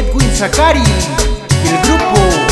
Edwin Zacari y el grupo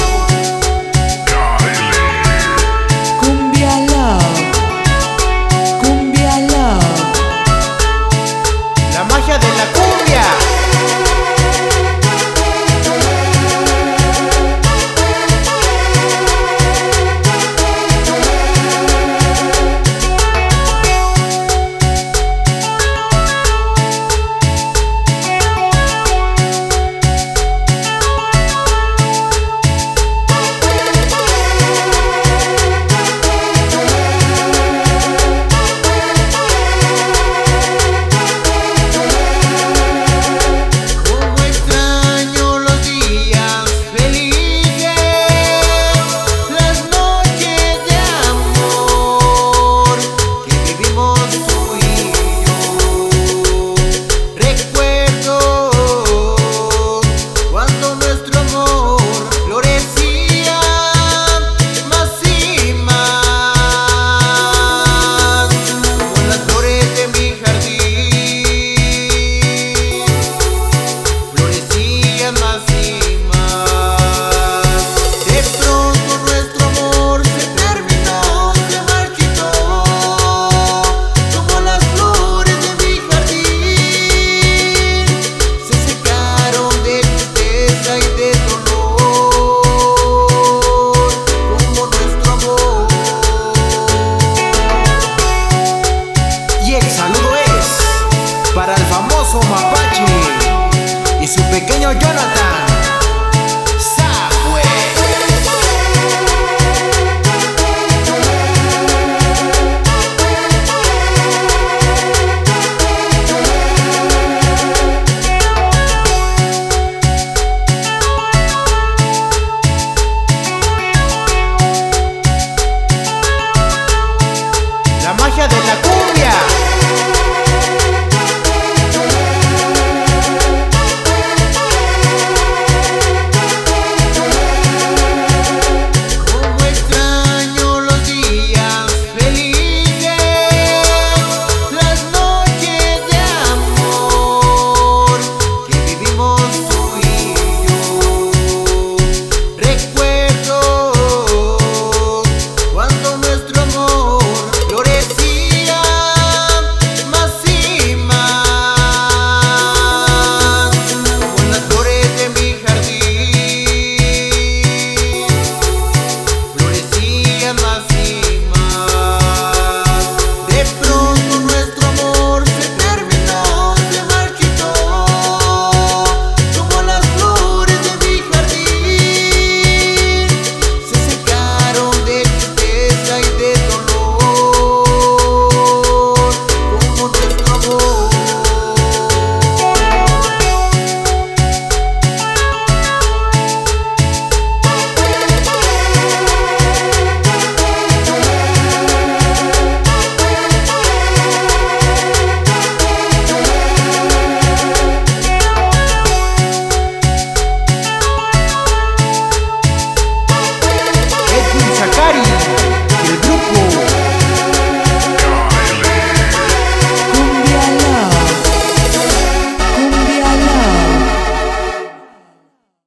para el famoso Mapache y su pequeño Jonathan.